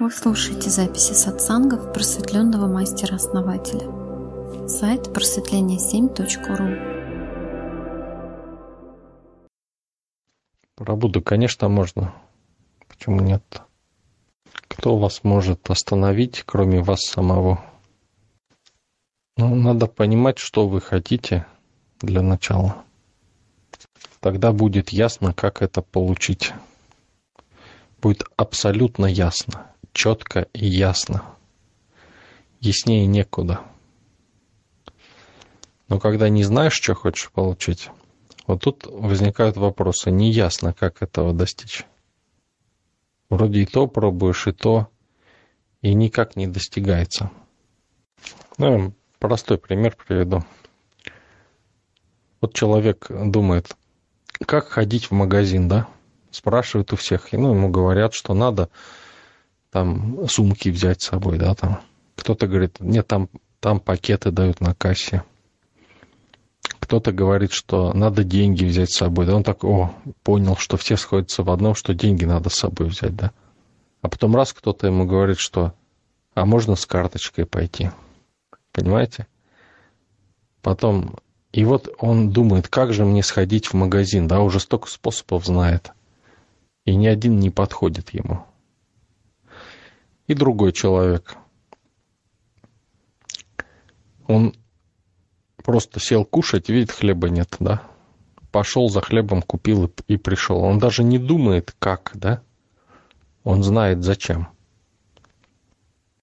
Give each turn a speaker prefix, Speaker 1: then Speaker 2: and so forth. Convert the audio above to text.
Speaker 1: Вы слушаете записи сатсангов просветленного мастера-основателя. Сайт просветление7.ру
Speaker 2: Про Будду, конечно, можно. Почему нет? Кто вас может остановить, кроме вас самого? Ну, надо понимать, что вы хотите для начала. Тогда будет ясно, как это получить. Будет абсолютно ясно четко и ясно. Яснее некуда. Но когда не знаешь, что хочешь получить, вот тут возникают вопросы. Неясно, как этого достичь. Вроде и то пробуешь, и то, и никак не достигается. Ну, простой пример приведу. Вот человек думает, как ходить в магазин, да? Спрашивает у всех, и ну, ему говорят, что надо там сумки взять с собой, да, там. Кто-то говорит, нет, там, там пакеты дают на кассе. Кто-то говорит, что надо деньги взять с собой. Да он так, о, понял, что все сходятся в одном, что деньги надо с собой взять, да. А потом раз кто-то ему говорит, что а можно с карточкой пойти. Понимаете? Потом, и вот он думает, как же мне сходить в магазин, да, уже столько способов знает. И ни один не подходит ему и другой человек. Он просто сел кушать, видит, хлеба нет, да? Пошел за хлебом, купил и пришел. Он даже не думает, как, да? Он знает, зачем.